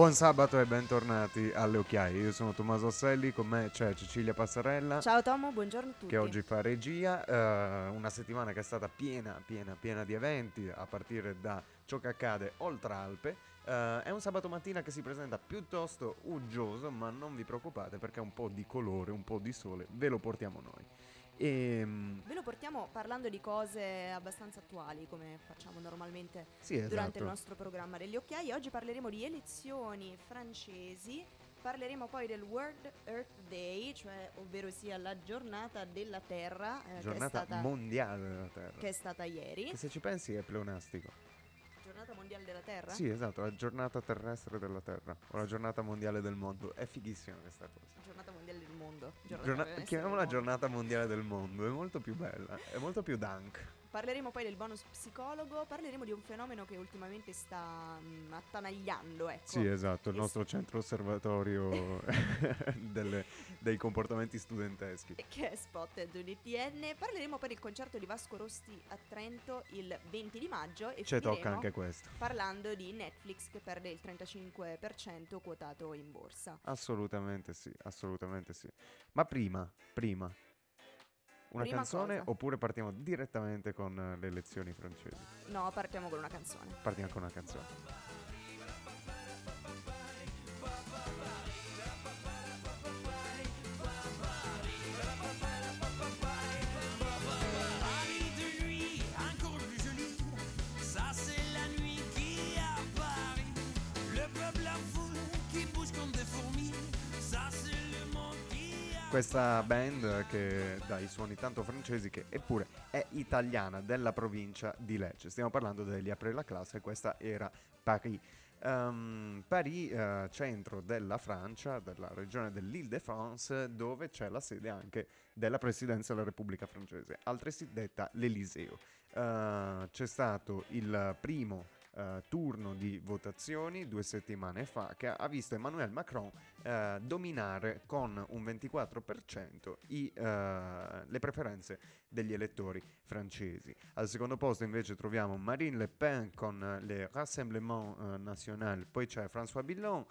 Buon sabato e bentornati alle occhiaie. Io sono Tommaso Asselli, con me c'è Cecilia Passarella. Ciao Tomo, buongiorno a tutti. Che oggi fa regia. Eh, una settimana che è stata piena, piena, piena di eventi, a partire da ciò che accade oltre Alpe. Eh, è un sabato mattina che si presenta piuttosto uggioso, ma non vi preoccupate perché un po' di colore, un po' di sole ve lo portiamo noi. E, Ve lo portiamo parlando di cose abbastanza attuali, come facciamo normalmente sì, esatto. durante il nostro programma degli occhiai. Oggi parleremo di elezioni francesi. Parleremo poi del World Earth Day, cioè ovvero sia la giornata della Terra. Eh, giornata stata, mondiale della Terra. Che è stata ieri. Che se ci pensi è pleonastico. Giornata mondiale della Terra? Sì, esatto, la giornata terrestre della Terra. O la giornata mondiale del mondo. È fighissima questa cosa. Giornata mondiale mondo. Giorna- chiamiamola giornata mondiale del mondo. È molto più bella. È molto più dunk. Parleremo poi del bonus psicologo, parleremo di un fenomeno che ultimamente sta mh, mm, attanagliando, ecco. Sì, esatto, il nostro centro osservatorio delle, dei comportamenti studenteschi. Che è Spotted UDTN. Parleremo poi del concerto di Vasco Rosti a Trento il 20 di maggio e ci tocca anche questo. Parlando di Netflix che perde il 35% quotato in borsa. Assolutamente sì, assolutamente sì. Ma prima, prima una Prima canzone cosa. oppure partiamo direttamente con le elezioni francesi? No, partiamo con una canzone. Partiamo con una canzone. Questa band che dà i suoni tanto francesi che eppure è italiana della provincia di Lecce. Stiamo parlando degli Apre la classe e questa era Paris. Um, Paris, uh, centro della Francia, della regione dell'Île-de-France, dove c'è la sede anche della Presidenza della Repubblica Francese, altresì detta l'Eliseo. Uh, c'è stato il primo uh, turno di votazioni due settimane fa che ha visto Emmanuel Macron uh, dominare con un 24% i, uh, le preferenze degli elettori francesi. Al secondo posto invece troviamo Marine Le Pen con le Rassemblement National, poi c'è François Billon,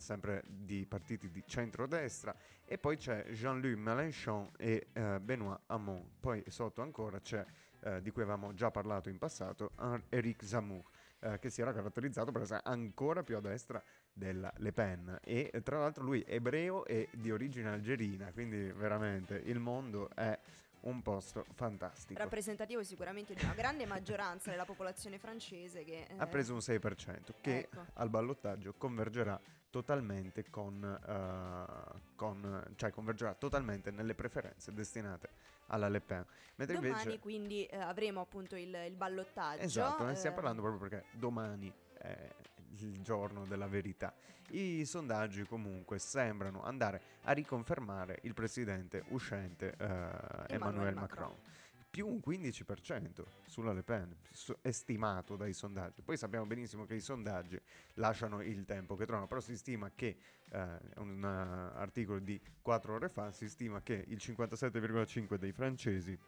sempre di partiti di centrodestra, e poi c'è Jean-Luc Mélenchon e Benoît Hamon. Poi sotto ancora c'è eh, di cui avevamo già parlato in passato, Eric Zammour, eh, che si era caratterizzato per essere ancora più a destra della Le Pen e tra l'altro lui è ebreo e di origine algerina, quindi veramente il mondo è un posto fantastico. Rappresentativo sicuramente di una grande maggioranza della popolazione francese che... Eh... Ha preso un 6%, che ecco. al ballottaggio convergerà totalmente con, uh, con, cioè convergerà totalmente nelle preferenze destinate alla Le Pen. Mentre domani invece, quindi eh, avremo appunto il, il ballottaggio. Esatto, ne stiamo eh, parlando proprio perché domani è il giorno della verità. I sondaggi comunque sembrano andare a riconfermare il presidente uscente eh, Emmanuel, Emmanuel Macron. Macron più un 15% sulla Le Pen, stimato dai sondaggi. Poi sappiamo benissimo che i sondaggi lasciano il tempo che trovano, però si stima che, eh, un uh, articolo di 4 ore fa, si stima che il 57,5% dei francesi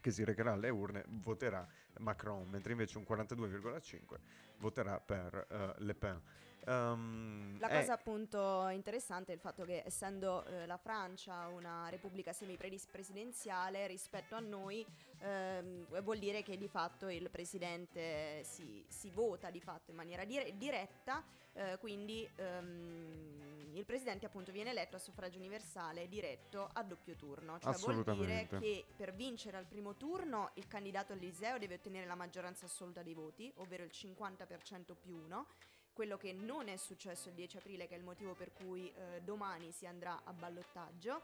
che si recherà alle urne voterà Macron, mentre invece un 42,5% voterà per uh, Le Pen. Um, la cosa appunto interessante è il fatto che essendo eh, la Francia una repubblica semipresidenziale rispetto a noi ehm, vuol dire che di fatto il presidente si, si vota di fatto in maniera dire- diretta eh, quindi ehm, il presidente appunto viene eletto a suffragio universale diretto a doppio turno. Cioè vuol dire che per vincere al primo turno il candidato Eliseo deve ottenere la maggioranza assoluta dei voti ovvero il 50% più 1 quello che non è successo il 10 aprile, che è il motivo per cui eh, domani si andrà a ballottaggio.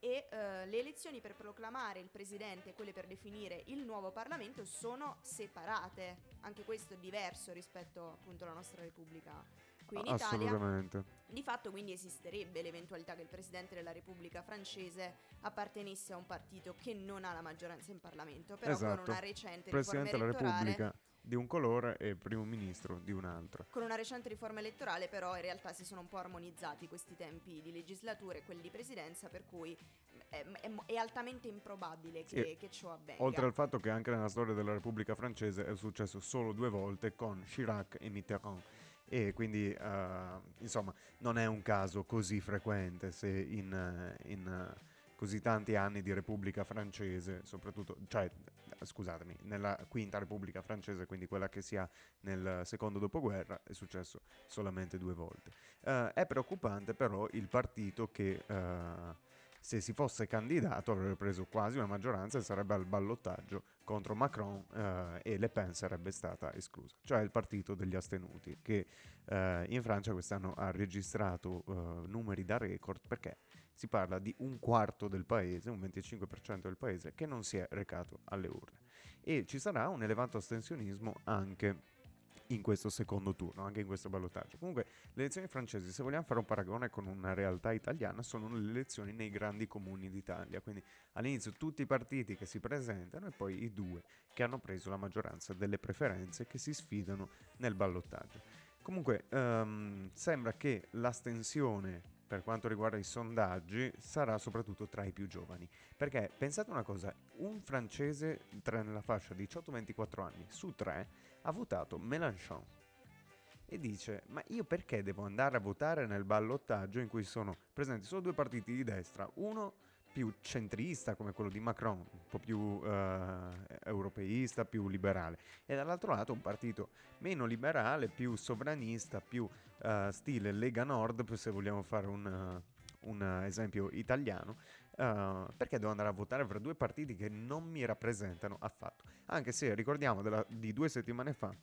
E eh, le elezioni per proclamare il presidente e quelle per definire il nuovo Parlamento sono separate. Anche questo è diverso rispetto appunto alla nostra Repubblica qui in Italia. Di fatto quindi esisterebbe l'eventualità che il presidente della Repubblica francese appartenesse a un partito che non ha la maggioranza in Parlamento, però esatto. con una recente presidente riforma elettorale di un colore e primo ministro di un altro. Con una recente riforma elettorale però in realtà si sono un po' armonizzati questi tempi di legislatura e quelli di presidenza per cui è, è, è altamente improbabile che, che, ciò avvenga. Oltre al fatto che anche nella storia della Repubblica francese è successo solo due volte con Chirac e Mitterrand e quindi uh, insomma non è un caso così frequente se in, in uh, così tanti anni di Repubblica Francese, soprattutto, cioè, scusatemi, nella Quinta Repubblica Francese, quindi quella che si ha nel secondo dopoguerra, è successo solamente due volte. Uh, è preoccupante però il partito che uh, se si fosse candidato avrebbe preso quasi una maggioranza e sarebbe al ballottaggio contro Macron uh, e Le Pen sarebbe stata esclusa, cioè il partito degli astenuti che in Francia quest'anno ha registrato numeri da record perché si parla di un quarto del paese, un 25% del paese, che non si è recato alle urne. E ci sarà un elevato astensionismo anche in questo secondo turno, anche in questo ballottaggio. Comunque, le elezioni francesi, se vogliamo fare un paragone con una realtà italiana, sono le elezioni nei grandi comuni d'Italia. Quindi all'inizio tutti i partiti che si presentano e poi i due che hanno preso la maggioranza delle preferenze che si sfidano nel ballottaggio. Comunque, um, sembra che l'astensione per quanto riguarda i sondaggi sarà soprattutto tra i più giovani. Perché pensate una cosa, un francese tra nella fascia 18-24 anni su tre ha votato Mélenchon e dice ma io perché devo andare a votare nel ballottaggio in cui sono presenti solo due partiti di destra, uno più centrista come quello di Macron, un po' più eh, europeista, più liberale, e dall'altro lato un partito meno liberale, più sovranista, più eh, stile Lega Nord, se vogliamo fare un, un esempio italiano, uh, perché devo andare a votare per due partiti che non mi rappresentano affatto. Anche se ricordiamo della, di due settimane fa,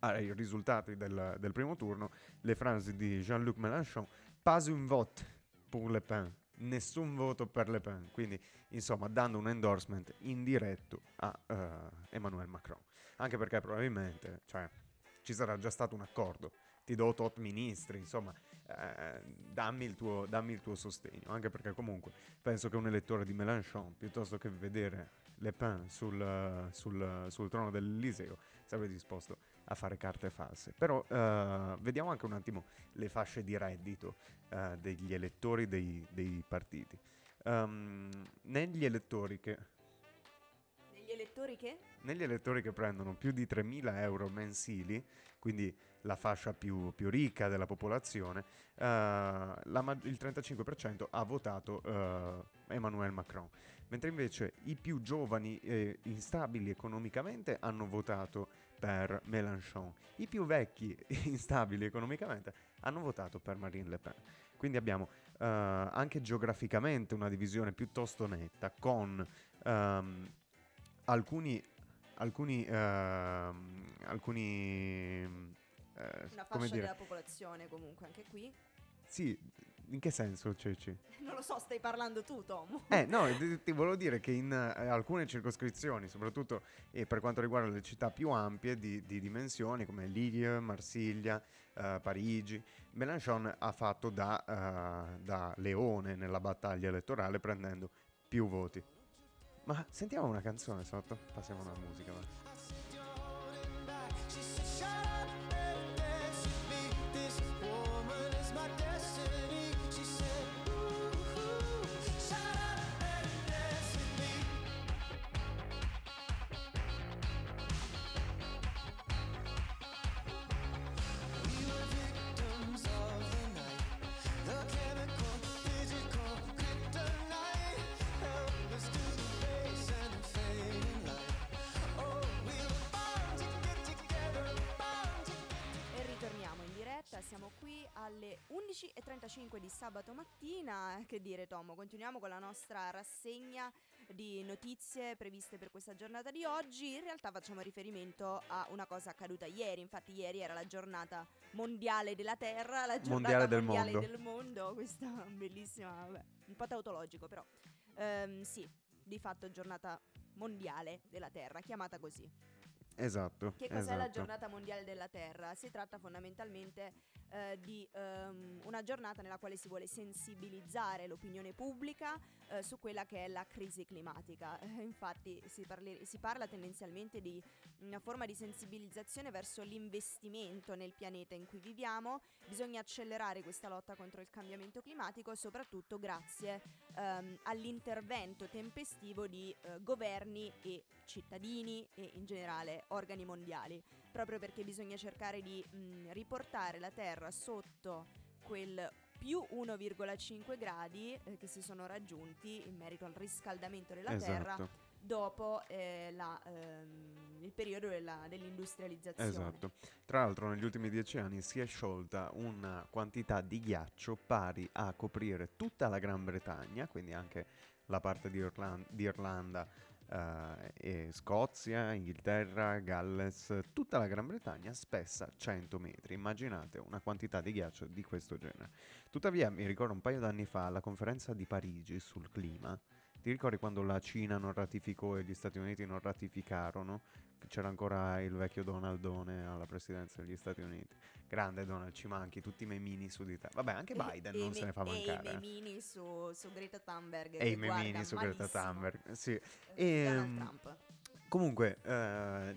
ai risultati del, del primo turno, le frasi di Jean-Luc Mélenchon, pas un vote pour Le Pen nessun voto per Le Pen, quindi insomma dando un endorsement indiretto a uh, Emmanuel Macron, anche perché probabilmente cioè, ci sarà già stato un accordo, ti do tot ministri, insomma eh, dammi, il tuo, dammi il tuo sostegno, anche perché comunque penso che un elettore di Mélenchon, piuttosto che vedere Le Pen sul, sul, sul trono dell'Eliseo, sarebbe disposto a fare carte false. Però uh, vediamo anche un attimo le fasce di reddito uh, degli elettori dei, dei partiti. Um, negli elettori che... Negli elettori che? Negli elettori che prendono più di 3.000 euro mensili, quindi la fascia più, più ricca della popolazione, uh, la, il 35% ha votato Emmanuel Macron, mentre invece i più giovani e instabili economicamente hanno votato per Mélenchon. I più vecchi e instabili economicamente hanno votato per Marine Le Pen. Quindi abbiamo uh, anche geograficamente una divisione piuttosto netta con um, alcuni alcuni, uh, alcuni uh, una fascia della popolazione comunque anche qui sì, in che senso, Ceci? Non lo so, stai parlando tu, Tom. Eh, no, ti, ti volevo dire che in eh, alcune circoscrizioni, soprattutto eh, per quanto riguarda le città più ampie di, di dimensioni, come Lille, Marsiglia, eh, Parigi, Mélenchon ha fatto da, uh, da leone nella battaglia elettorale prendendo più voti. Ma sentiamo una canzone sotto, passiamo alla musica. Va. 11.35 di sabato mattina. Che dire, Tomo? Continuiamo con la nostra rassegna di notizie previste per questa giornata di oggi. In realtà facciamo riferimento a una cosa accaduta ieri. Infatti, ieri era la giornata mondiale della Terra, la giornata mondiale del, mondiale mondo. del mondo. Questa bellissima, vabbè, un po' tautologico, però. Um, sì, di fatto giornata mondiale della Terra, chiamata così. Esatto. Che cos'è esatto. la giornata mondiale della Terra? Si tratta fondamentalmente eh, di um, una giornata nella quale si vuole sensibilizzare l'opinione pubblica eh, su quella che è la crisi climatica. Eh, infatti si, parli- si, parla tendenzialmente di una forma di sensibilizzazione verso l'investimento nel pianeta in cui viviamo, bisogna accelerare questa lotta contro il cambiamento climatico soprattutto grazie ehm, all'intervento tempestivo di eh, governi e cittadini e in generale organi mondiali, proprio perché bisogna cercare di mh, riportare la Terra sotto quel più 1,5 gradi eh, che si sono raggiunti in merito al riscaldamento della esatto. Terra dopo eh, la, ehm, il periodo della, dell'industrializzazione. Esatto. Tra l'altro negli ultimi dieci anni si è sciolta una quantità di ghiaccio pari a coprire tutta la Gran Bretagna, quindi anche la parte di, Irland- di Irlanda eh, Scozia, Inghilterra, Galles, tutta la Gran Bretagna spessa 100 metri. Immaginate una quantità di ghiaccio di questo genere. Tuttavia mi ricordo un paio d'anni fa alla conferenza di Parigi sul clima, ti ricordi quando la Cina non ratificò e gli Stati Uniti non ratificarono? C'era ancora il vecchio Donaldone alla presidenza degli Stati Uniti. Grande Donald, ci manchi tutti i memini su di te. Vabbè, anche Biden e, non e se ne fa mancare. E i memini su, su Greta Thunberg. E i memini su. Greta Thunberg, sì. E, Donald Trump. Comunque, eh,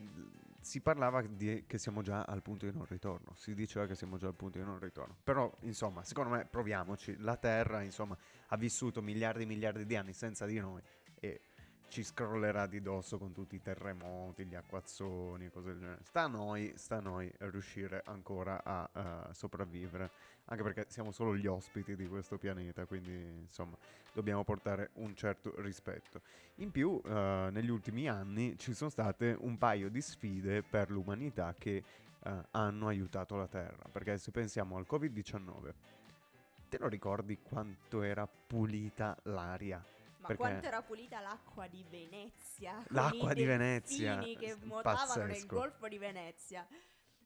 si parlava di, che siamo già al punto di non ritorno, si diceva che siamo già al punto di non ritorno, però insomma secondo me proviamoci, la Terra insomma ha vissuto miliardi e miliardi di anni senza di noi e ci scrollerà di dosso con tutti i terremoti, gli acquazzoni e cose del genere. Sta a noi, sta a noi riuscire ancora a uh, sopravvivere, anche perché siamo solo gli ospiti di questo pianeta, quindi insomma dobbiamo portare un certo rispetto. In più, uh, negli ultimi anni ci sono state un paio di sfide per l'umanità che uh, hanno aiutato la Terra, perché se pensiamo al Covid-19, te lo ricordi quanto era pulita l'aria? Ma Perché quanto era pulita l'acqua di Venezia? L'acqua i di Venezia, delfini che s- nuotavano nel golfo di Venezia.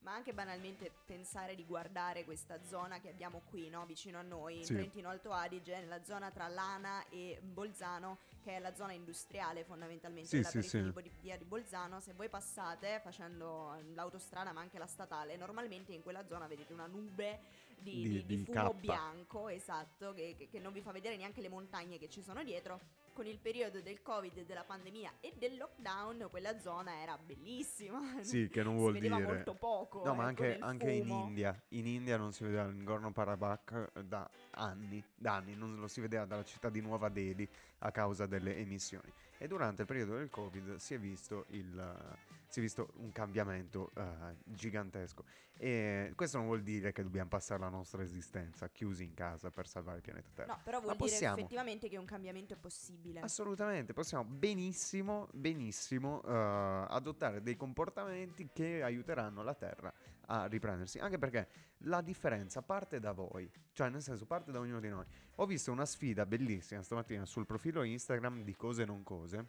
Ma anche banalmente pensare di guardare questa zona che abbiamo qui, no? vicino a noi, in Sì. Trentino Alto Adige, nella zona tra Lana e Bolzano, che è la zona industriale fondamentalmente Sì, della sì, sì. di via di Bolzano. Se voi passate facendo l'autostrada ma anche la statale, normalmente in quella zona vedete una nube di, Di- di- fumo K. bianco, esatto, che- che non vi fa vedere neanche le montagne che ci sono dietro. Con il periodo del Covid, e della pandemia e del lockdown, quella zona era bellissima. Sì, che non vuol dire... molto poco. No, ma ecco, anche, anche in. India. In India non si vedeva il Gorno Parabak eh, da anni, da anni, non lo si vedeva dalla città di Nuova Delhi a causa delle emissioni. E durante il periodo del Covid si è visto, il, eh, si è visto un cambiamento eh, gigantesco. E questo non vuol dire che dobbiamo passare la nostra esistenza chiusi in casa per salvare il pianeta Terra. No, però Ma vuol dire possiamo. effettivamente che un cambiamento è possibile. Assolutamente, possiamo benissimo, benissimo eh, adottare dei comportamenti che aiuteranno la Terra a riprendersi, anche perché la differenza parte da voi, cioè nel senso parte da ognuno di noi. Ho visto una sfida bellissima stamattina sul profilo Instagram di Cose Non Cose,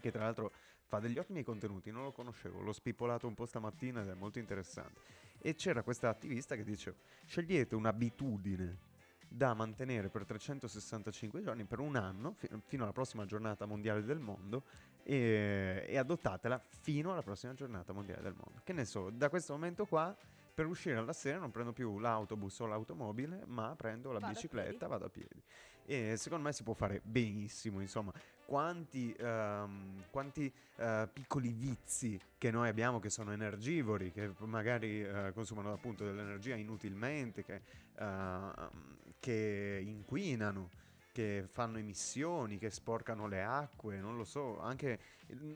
che tra l'altro fa degli ottimi contenuti, non lo conoscevo, l'ho spippolato un po' stamattina ed è molto interessante. E c'era questa attivista che diceva, scegliete un'abitudine da mantenere per 365 giorni, per un anno, fi- fino alla prossima giornata mondiale del mondo, e, e adottatela fino alla prossima giornata mondiale del mondo. Che ne so, da questo momento qua, per uscire alla sera non prendo più l'autobus o l'automobile, ma prendo la Vado a bicicletta, piedi. vado a piedi. E secondo me si può fare benissimo, insomma, quanti, ehm, quanti eh, piccoli vizi che noi abbiamo che sono energivori, che magari eh, consumano appunto dell'energia inutilmente, che, ehm, che inquinano, che fanno emissioni, che sporcano le acque, non lo so, anche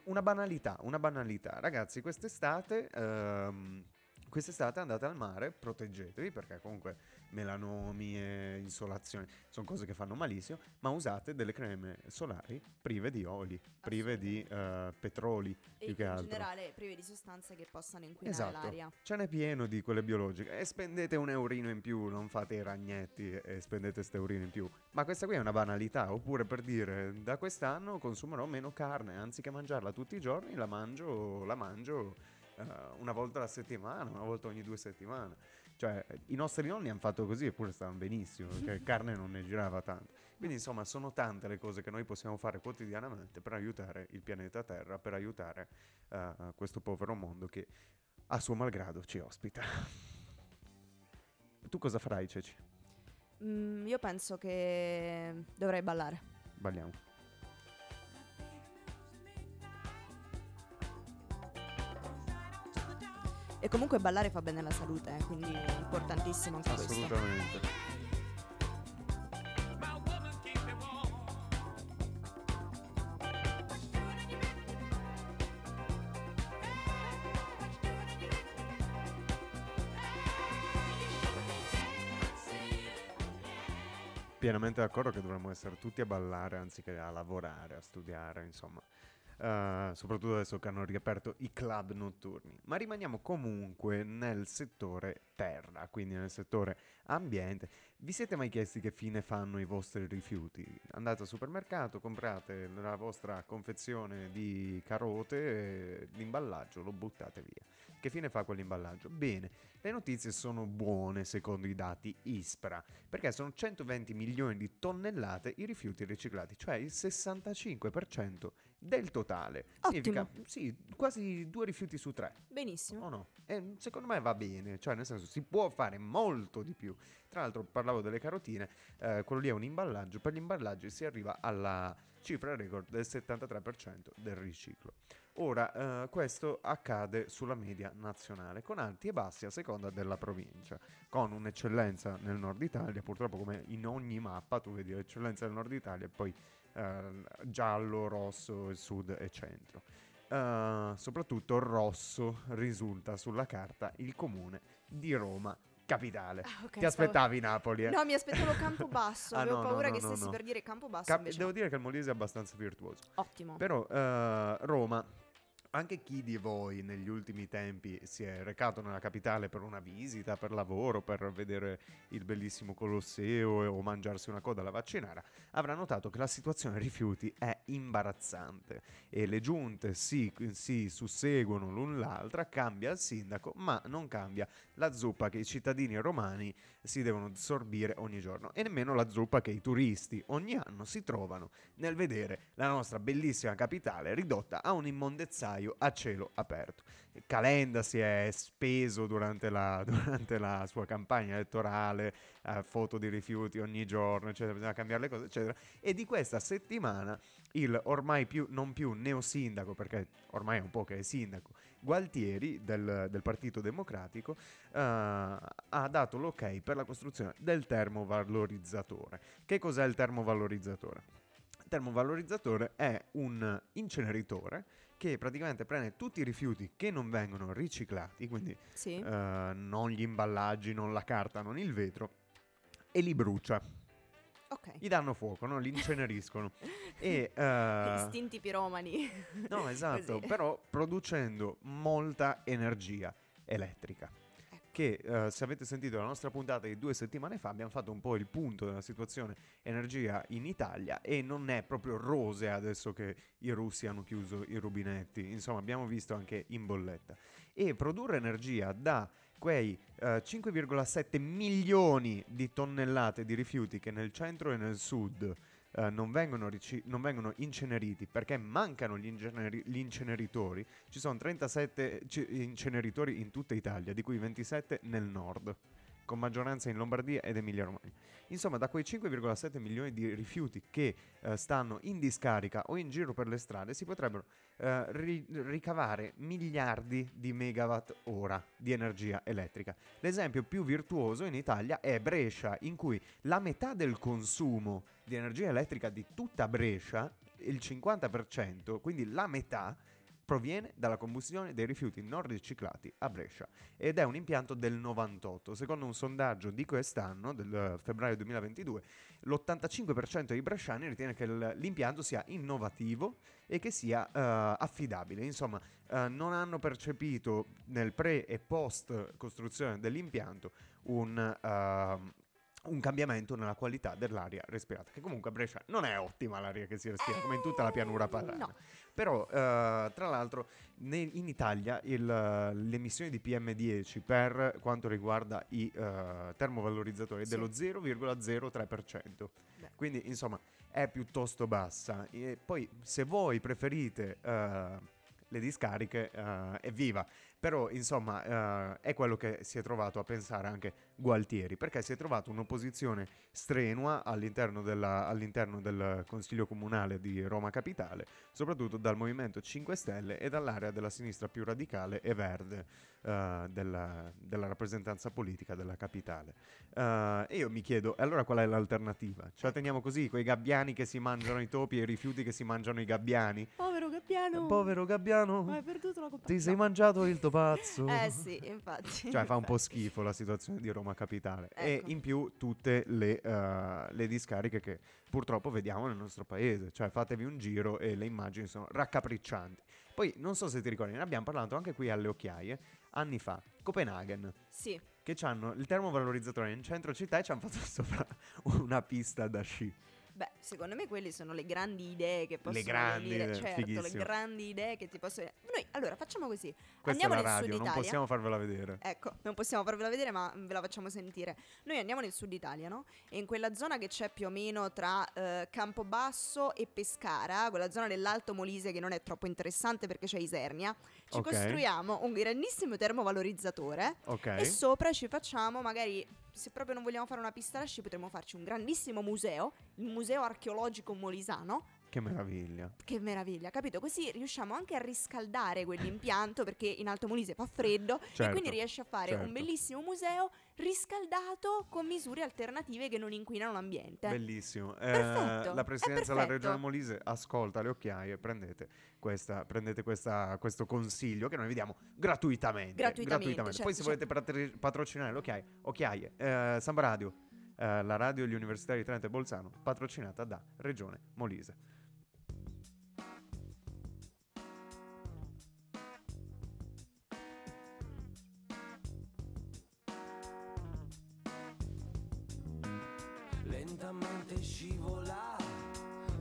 una banalità, una banalità. Ragazzi, quest'estate... ehm, Quest'estate andate al mare, proteggetevi perché comunque melanomi e insolazioni sono cose che fanno malissimo, ma usate delle creme solari prive di oli, prive di eh, petroli E più che in altro. generale prive di sostanze che possano inquinare Esatto, l'aria. ce n'è pieno di quelle biologiche e spendete un eurino in più, non fate i ragnetti e spendete questo eurino in più. Ma questa qui è una banalità, oppure per dire da quest'anno consumerò meno carne, anziché mangiarla tutti i giorni la mangio, la mangio una volta alla settimana, una volta ogni due settimane. Cioè, i nostri nonni hanno fatto così eppure stavano benissimo, perché carne non ne girava tanto. Quindi, insomma, sono tante le cose che noi possiamo fare quotidianamente per aiutare il pianeta Terra, per aiutare eh, questo povero mondo che a suo malgrado ci ospita. Tu cosa farai, Ceci? Mm, io penso che dovrei ballare. Balliamo. Comunque ballare fa bene alla salute, eh, quindi è importantissimo anche Assolutamente. questo. Pienamente d'accordo che dovremmo essere tutti a ballare anziché a lavorare, a studiare, insomma. Uh, soprattutto adesso che hanno riaperto i club notturni. Ma rimaniamo comunque nel settore terra, quindi nel settore ambiente. Vi siete mai chiesti che fine fanno i vostri rifiuti? Andate al supermercato, comprate la vostra confezione di carote, l'imballaggio lo buttate via. Che fine fa quell'imballaggio? Bene, le notizie sono buone secondo i dati ISPRA, perché sono 120 milioni di tonnellate i rifiuti riciclati, cioè il 65% del totale. Ottimo. Significa sì, quasi due rifiuti su tre. Benissimo. O no? E secondo me va bene, cioè nel senso si può fare molto di più. Tra l'altro parlavo delle carotine, eh, quello lì è un imballaggio, per gli imballaggi si arriva alla cifra record del 73% del riciclo. Ora, eh, questo accade sulla media nazionale, con alti e bassi a seconda della provincia, con un'eccellenza nel nord Italia, purtroppo come in ogni mappa tu vedi l'eccellenza del nord Italia e poi giallo, rosso, sud e centro. Uh, soprattutto rosso risulta sulla carta il comune di Roma capitale. Ah, okay, Ti aspettavi stavo... Napoli? Eh? No, mi aspettavo Campobasso. ah, Avevo no, paura no, che stessi per dire Campobasso. Cap- devo dire che il Molise è abbastanza virtuoso. Ottimo. Però uh, Roma anche chi di voi negli ultimi tempi si è recato nella capitale per una visita, per lavoro, per vedere il bellissimo Colosseo o mangiarsi una coda alla vaccinara, avrà notato che la situazione rifiuti è imbarazzante e le giunte si, si susseguono l'un l'altra, cambia il sindaco, ma non cambia la zuppa che i cittadini romani si devono assorbire ogni giorno e nemmeno la zuppa che i turisti ogni anno si trovano nel vedere la nostra bellissima capitale ridotta a un immondezzaio a cielo aperto. Calenda si è speso durante la, durante la sua campagna elettorale, eh, foto di rifiuti ogni giorno, eccetera, bisogna cambiare le cose, eccetera. E di questa settimana il ormai più, non più neosindaco, perché ormai è un po' che è sindaco, Gualtieri del, del Partito Democratico uh, ha dato l'ok per la costruzione del termovalorizzatore. Che cos'è il termovalorizzatore? Il termovalorizzatore è un inceneritore che praticamente prende tutti i rifiuti che non vengono riciclati, quindi sì. uh, non gli imballaggi, non la carta, non il vetro, e li brucia. Ok. Gli danno fuoco, no? li inceneriscono. e, uh, Istinti piromani. no, esatto, però producendo molta energia elettrica. Che uh, se avete sentito la nostra puntata di due settimane fa abbiamo fatto un po' il punto della situazione energia in Italia e non è proprio rose adesso che i russi hanno chiuso i rubinetti, insomma abbiamo visto anche in bolletta. E produrre energia da quei eh, 5,7 milioni di tonnellate di rifiuti che nel centro e nel sud uh, non, vengono ric- non, vengono inceneriti perché mancano gli, inceneri- gli inceneritori, ci sono 37 c- inceneritori in tutta Italia, di cui 27 nel nord con maggioranza in Lombardia ed Emilia Romagna. Insomma, da quei 5,7 milioni di rifiuti che eh, stanno in discarica o in giro per le strade si potrebbero eh, ri- ricavare miliardi di megawatt ora di energia elettrica. L'esempio più virtuoso in Italia è Brescia, in cui la metà del consumo di energia elettrica di tutta Brescia, il 50%, quindi la metà, proviene dalla combustione dei rifiuti non riciclati a Brescia ed è un impianto del 98. Secondo un sondaggio di quest'anno, del febbraio 2022, l'85% dei bresciani ritiene che l'impianto sia innovativo e che sia uh, affidabile. Insomma, uh, non hanno percepito nel pre e post costruzione dell'impianto un... Uh, un cambiamento nella qualità dell'aria respirata, che comunque a Brescia non è ottima l'aria che si respira, come in tutta la pianura padana. No. Però, uh, tra l'altro, ne- in Italia il, le emissioni di PM10 per quanto riguarda i uh, termovalorizzatori è sì. dello 0,03%. Beh. Quindi, insomma, è piuttosto bassa. E poi, se voi preferite... Uh, le discariche, evviva! Però, insomma, uh, è quello che si è trovato a pensare anche Gualtieri, perché si è trovato un'opposizione strenua all'interno, della, all'interno del Consiglio Comunale di Roma Capitale, soprattutto dal Movimento 5 Stelle e dall'area della sinistra più radicale e verde uh, della, della, rappresentanza politica della capitale. Uh, e io mi chiedo, allora qual è l'alternativa? Ce la teniamo così, quei gabbiani che si mangiano i topi e i rifiuti che si mangiano i gabbiani? Povero gabbiano! Povero gabbiano! Ma hai perduto la compagnia. Ti sei mangiato il topazzo? Eh sì, infatti. Cioè fa un po' schifo la situazione di Roma Capitale. Ecco. E in più tutte le, uh, le, discariche che purtroppo vediamo nel nostro paese. Cioè fatevi un giro e le immagini sono raccapriccianti. Poi non so se ti ricordi, ne abbiamo parlato anche qui alle occhiaie anni fa. Copenaghen. Sì. Che hanno il termovalorizzatore in centro città e ci hanno fatto sopra una pista da sci. Beh, secondo me quelle sono le grandi idee che possono le grandi, venire, certo, fighissimo. le grandi idee che ti possono Noi, allora, facciamo così. Questa andiamo la radio, non possiamo farvela vedere. Ecco, non possiamo farvela vedere, ma ve la facciamo sentire. Noi andiamo nel sud Italia, no? E in quella zona che c'è più o meno tra eh, Campobasso e Pescara, quella zona dell'Alto Molise che non è troppo interessante perché c'è Isernia, ci okay. costruiamo un grandissimo termovalorizzatore okay. e sopra ci facciamo magari se proprio non vogliamo fare una pista da sci, potremmo farci un grandissimo museo, il Museo Archeologico Molisano, che meraviglia. Che meraviglia, capito? Così riusciamo anche a riscaldare quell'impianto perché in Alto Molise fa freddo certo, e quindi riesci a fare certo. un bellissimo museo riscaldato con misure alternative che non inquinano l'ambiente. Bellissimo. Eh, la presidenza della regione Molise ascolta le occhiaie, prendete, questa, prendete questa, questo consiglio che noi vi diamo gratuitamente. Gratuitamente. gratuitamente. Certo, Poi se certo. volete patri- patrocinare le occhiaie, occhiaie, eh, Samba Radio, eh, la radio degli universitari di Trento e Bolzano, patrocinata da Regione Molise. Lentamente scivola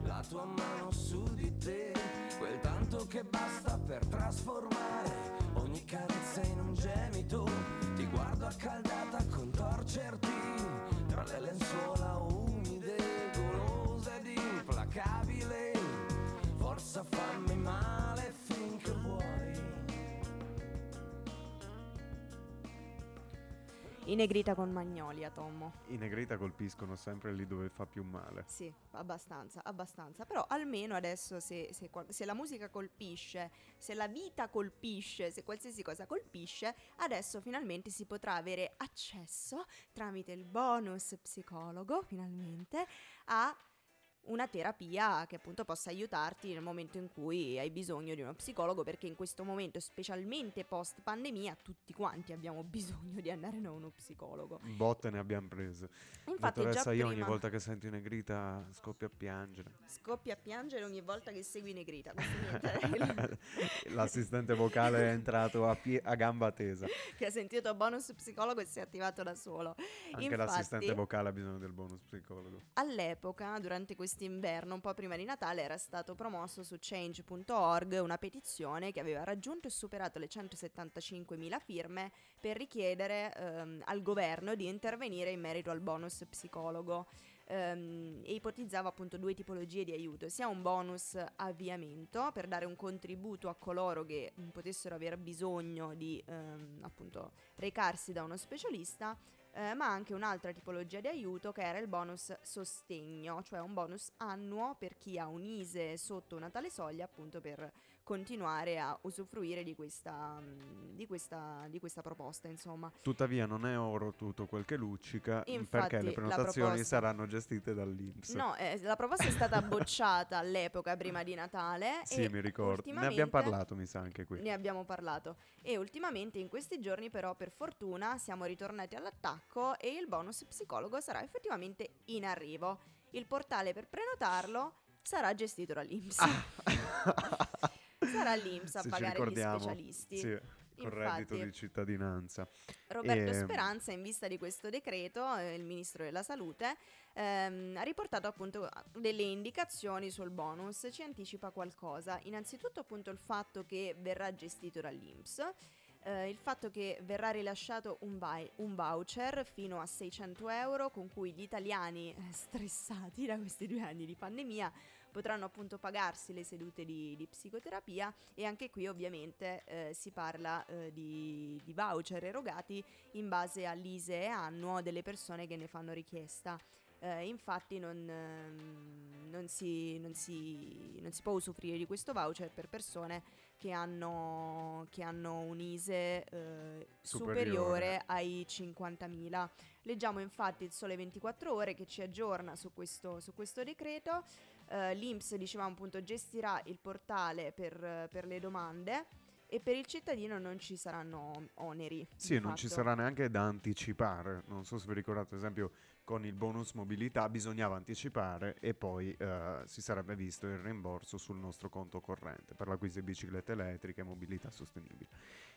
la tua mano su di te, quel tanto che basta per trasformare ogni carezza in un gemito. Ti guardo accaldata contorcerti tra le lenzuola umide, golosa ed implacabile. Forza fammi In negrita con Magnolia, Tommo. In negrita colpiscono sempre lì dove fa più male. Sì, abbastanza, abbastanza. Però almeno adesso se, se, se, la musica colpisce, se la vita colpisce, se qualsiasi cosa colpisce, adesso finalmente si potrà avere accesso tramite il bonus psicologo, finalmente, a una terapia che appunto possa aiutarti nel momento in cui hai bisogno di uno psicologo perché in questo momento specialmente post pandemia tutti quanti abbiamo bisogno di andare da uno psicologo. Botte ne abbiamo prese infatti Dottoressa, io ogni volta che sento Negrita scoppio a piangere. Scoppia a piangere ogni volta che segui Negrita l'assistente vocale è entrato a, pie- a, gamba tesa. Che ha sentito bonus psicologo e si è attivato da solo. Anche infatti, l'assistente vocale ha bisogno del bonus psicologo. All'epoca durante questi quest'inverno, un po' prima di Natale, era stato promosso su change.org una petizione che aveva raggiunto e superato le 175.000 firme per richiedere ehm, al governo di intervenire in merito al bonus psicologo. Um, e ipotizzava appunto due tipologie di aiuto, sia un bonus avviamento per dare un contributo a coloro che potessero aver bisogno di um, appunto recarsi da uno specialista eh, ma anche un'altra tipologia di aiuto che era il bonus sostegno, cioè un bonus annuo per chi ha un ISE sotto una tale soglia appunto per continuare a usufruire di questa, mm, di questa, di questa proposta. Insomma. Tuttavia non è oro tutto quel che luccica Infatti, perché le prenotazioni proposta... saranno gestite dall'Inps. No, eh, la proposta è stata bocciata all'epoca prima di Natale. Sì, mi ricordo. Ne abbiamo parlato, mi sa, anche qui. Ne abbiamo parlato. E ultimamente in questi giorni però per fortuna siamo ritornati all'attacco e il bonus psicologo sarà effettivamente in arrivo. Il portale per prenotarlo sarà gestito dall'Inps. Ah. Sarà l'Inps a pagare gli specialisti. Sì con reddito di cittadinanza. Roberto e... Ehm, Speranza, in vista di questo decreto, eh, il ministro della salute, ehm, ha riportato appunto delle indicazioni sul bonus, ci anticipa qualcosa. Innanzitutto appunto il fatto che verrà gestito dall'Inps. Eh, il fatto che verrà rilasciato un, vi- un, voucher fino a 600 euro con cui gli italiani eh, stressati da questi due anni di pandemia potranno appunto pagarsi le sedute di, di psicoterapia e anche qui ovviamente eh, si parla eh, di, di voucher erogati in base all'ISE annuo delle persone che ne fanno richiesta. Eh, infatti non, ehm, non, si, non, si, non, si, può usufruire di questo voucher per persone che hanno, che hanno un ISE eh, superiore. superiore ai 50.000. Leggiamo infatti il Sole 24 ore che ci aggiorna su questo, su questo decreto. Uh, L'Inps dicevamo appunto gestirà il portale per, per le domande e per il cittadino non ci saranno oneri. Sì, non fatto. ci sarà neanche da anticipare. Non so se vi ricordate, ad esempio, con il bonus mobilità bisognava anticipare e poi uh, si sarebbe visto il rimborso sul nostro conto corrente per l'acquisto di biciclette elettriche e mobilità sostenibile.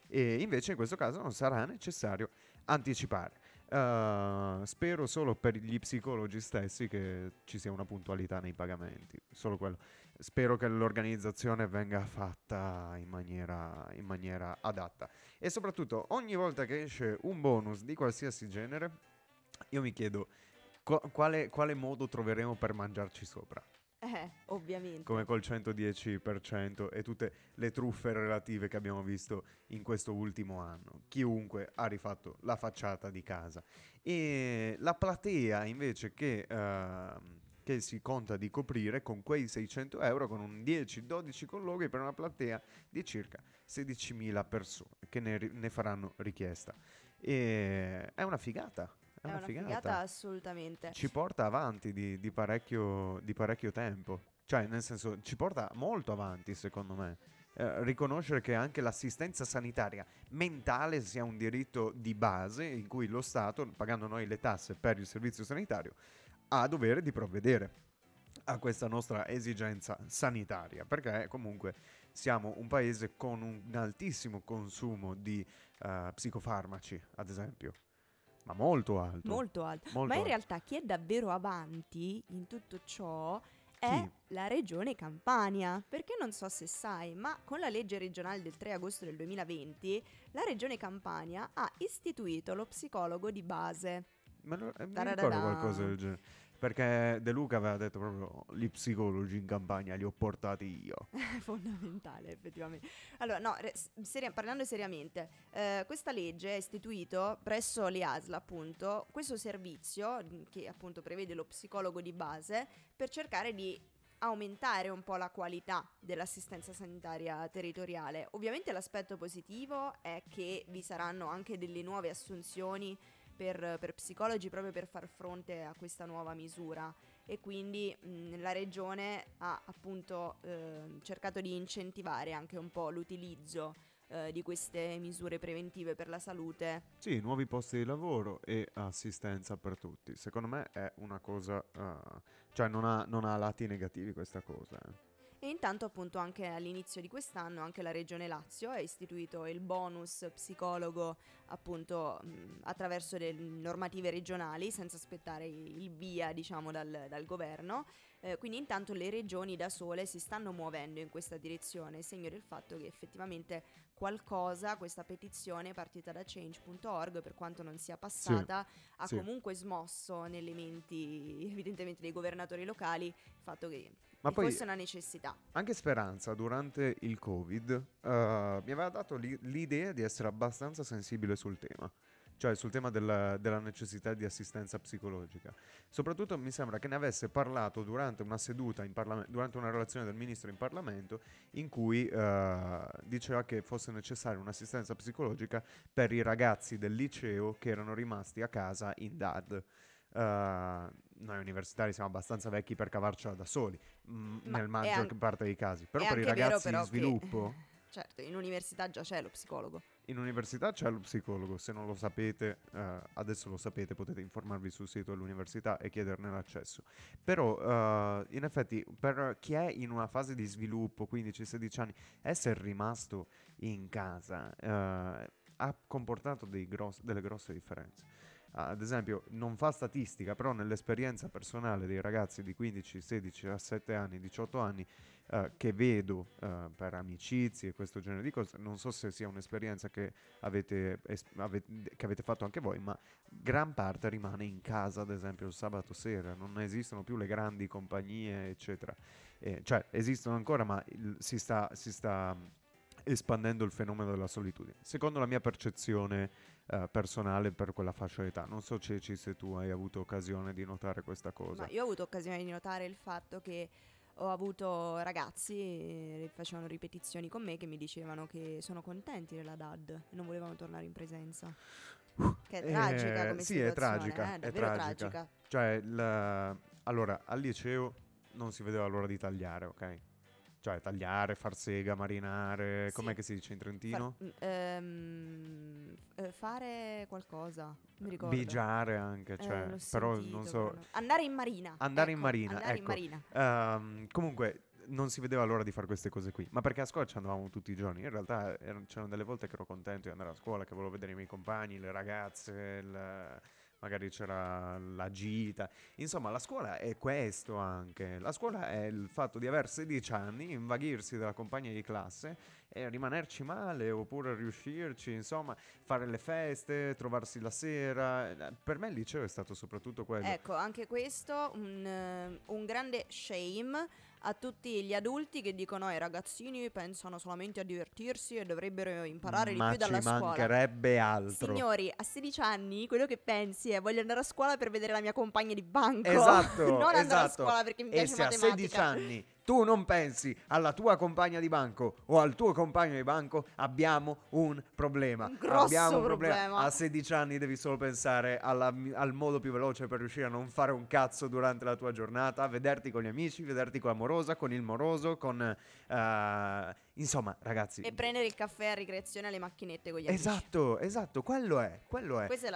E invece in questo caso non sarà necessario anticipare. Uh, spero solo per gli psicologi stessi che ci sia una puntualità nei pagamenti, solo quello. Spero che l'organizzazione venga fatta in maniera, in maniera adatta. E soprattutto, ogni volta che esce un bonus di qualsiasi genere, io mi chiedo quale, quale modo troveremo per mangiarci sopra. Eh, ovviamente. Come col 110% e tutte le truffe relative che abbiamo visto in questo ultimo anno. Chiunque ha rifatto la facciata di casa. E la platea invece che, uh, che si conta di coprire con quei 600 euro, con un 10-12 colloqui per una platea di circa 16.000 persone che ne, ne faranno richiesta. E è una figata. È, una, figata. figata. assolutamente. Ci porta avanti di, di, parecchio, di parecchio tempo. Cioè, nel senso, ci porta molto avanti, secondo me. Eh, riconoscere che anche l'assistenza sanitaria mentale sia un diritto di base in cui lo Stato, pagando noi le tasse per il servizio sanitario, ha dovere di provvedere a questa nostra esigenza sanitaria, perché comunque siamo un paese con un altissimo consumo di uh, psicofarmaci, ad esempio ma molto alto. Molto alto. Molto ma in alto. realtà chi è davvero avanti in tutto ciò è chi? la regione Campania. Perché non so se sai, ma con la legge regionale del 3 agosto del 2020, la regione Campania ha istituito lo psicologo di base. Ma lo, eh, mi ricordo qualcosa del genere. Perché De Luca aveva detto proprio gli psicologi in campagna li ho portati io. Fondamentale, effettivamente. Allora, no, seri- parlando seriamente, eh, questa legge ha istituito presso l'IASLA, appunto, questo servizio che appunto prevede lo psicologo di base per cercare di aumentare un po' la qualità dell'assistenza sanitaria territoriale. Ovviamente l'aspetto positivo è che vi saranno anche delle nuove assunzioni per, per, psicologi proprio per far fronte a questa nuova misura e quindi mh, la regione ha appunto eh, cercato di incentivare anche un po' l'utilizzo eh, di queste misure preventive per la salute. Sì, nuovi posti di lavoro e assistenza per tutti. Secondo me è una cosa, uh, cioè non ha, non ha, lati negativi questa cosa. Eh. E intanto appunto anche all'inizio di quest'anno anche la Regione Lazio ha istituito il bonus psicologo appunto mh, attraverso le normative regionali senza aspettare il via diciamo dal, dal governo. Eh, quindi intanto le regioni da sole si stanno muovendo in questa direzione, segno del fatto che effettivamente qualcosa, questa petizione partita da change.org, per quanto non sia passata, sì, ha sì. comunque smosso nelle menti evidentemente dei governatori locali il fatto che ma poi fosse una necessità. Anche Speranza durante il Covid uh, mi aveva dato li- l'idea di essere abbastanza sensibile sul tema cioè sul tema della, della, necessità di assistenza psicologica. Soprattutto mi sembra che ne avesse parlato durante una seduta, durante una relazione del ministro in Parlamento, in cui uh, diceva che fosse necessaria un'assistenza psicologica per i ragazzi del liceo che erano rimasti a casa in DAD. Uh, noi universitari siamo abbastanza vecchi per cavarcela da soli, m- nel maggior an- parte dei casi. Però per i ragazzi in sviluppo... Che... Certo, in università già c'è lo psicologo. In università c'è lo psicologo, se non lo sapete, uh, adesso lo sapete, potete informarvi sul sito dell'università e chiederne l'accesso. Però, uh, in effetti, per chi è in una fase di sviluppo, 15-16 anni, essere rimasto in casa uh, ha comportato gross- delle grosse differenze ad esempio, non fa statistica, però nell'esperienza personale dei ragazzi di 15, 16, 17 anni, 18 anni, eh, che vedo eh, per amicizie e questo genere di cose, non so se sia un'esperienza che avete, es- avete, che avete fatto anche voi, ma gran parte rimane in casa, ad esempio, il sabato sera, non esistono più le grandi compagnie, eccetera. Eh, cioè, esistono ancora, ma il, si sta... Si sta espandendo il fenomeno della solitudine. Secondo la mia percezione eh, personale per quella fascia d'età, non so Ceci se tu hai avuto occasione di notare questa cosa. Ma io ho avuto occasione di notare il fatto che ho avuto ragazzi che facevano ripetizioni con me che mi dicevano che sono contenti della DAD e non volevano tornare in presenza. Che è tragica Eh, come sì, è tragica, eh, è tragica. tragica. Cioè, il- allora, al liceo non si vedeva l'ora di tagliare, ok? Cioè, tagliare, far sega, marinare, Sì. com'è che si dice in trentino? Far- ehm, eh, fare qualcosa, mi ricordo. Bigiare anche, Eh, cioè, l'ho però sentito, non so... però. Andare in marina. Andare in ecco, marina, Andare in ecco. marina. Ehm, comunque non si vedeva l'ora di fare queste cose qui, ma perché a scuola ci andavamo tutti i giorni. In realtà erano- c'erano delle volte che ero contento di andare a scuola, che volevo vedere i miei compagni, le ragazze, il- magari c'era la gita. Insomma, la scuola è questo anche. La scuola è il fatto di avere 16 anni, invaghirsi della compagna di classe e rimanerci male oppure riuscirci, insomma, fare le feste, trovarsi la sera. Eh, Per me il liceo è stato soprattutto quello. Ecco, anche questo un, eh, un grande shame a tutti gli adulti che dicono i ragazzini pensano solamente a divertirsi e dovrebbero imparare Ma di più dalla ci scuola. mancherebbe altro. Signori, a 16 anni quello che pensi è voglio andare a scuola per vedere la mia compagna di banco. Esatto, non andare a esatto. scuola perché mi E piace se a matematica. 16 anni tu non pensi alla tua compagna di banco o al tuo compagno di banco, abbiamo un problema. Un grosso abbiamo un problema. A 16 anni devi solo pensare alla- al modo più veloce per riuscire a non fare un cazzo durante la tua giornata, vederti con gli amici, vederti con l'amorosa, con il moroso, con... eh, insomma, ragazzi... E prendere il caffè a ricreazione alle macchinette con gli amici. Esatto, esatto, quello è, quello è. Questa è la